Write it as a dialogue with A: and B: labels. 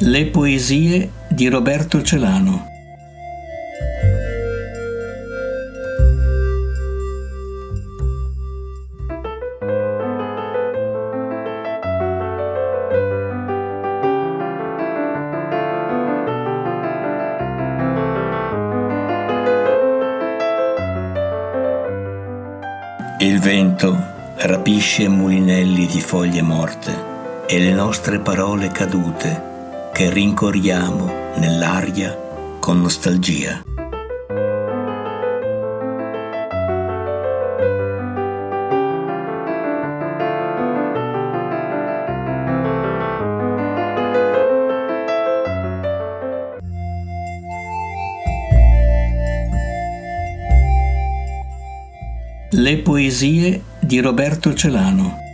A: Le poesie di Roberto Celano. Il vento rapisce mulinelli di foglie morte e le nostre parole cadute che rincorriamo nell'aria con nostalgia. Le poesie di Roberto Celano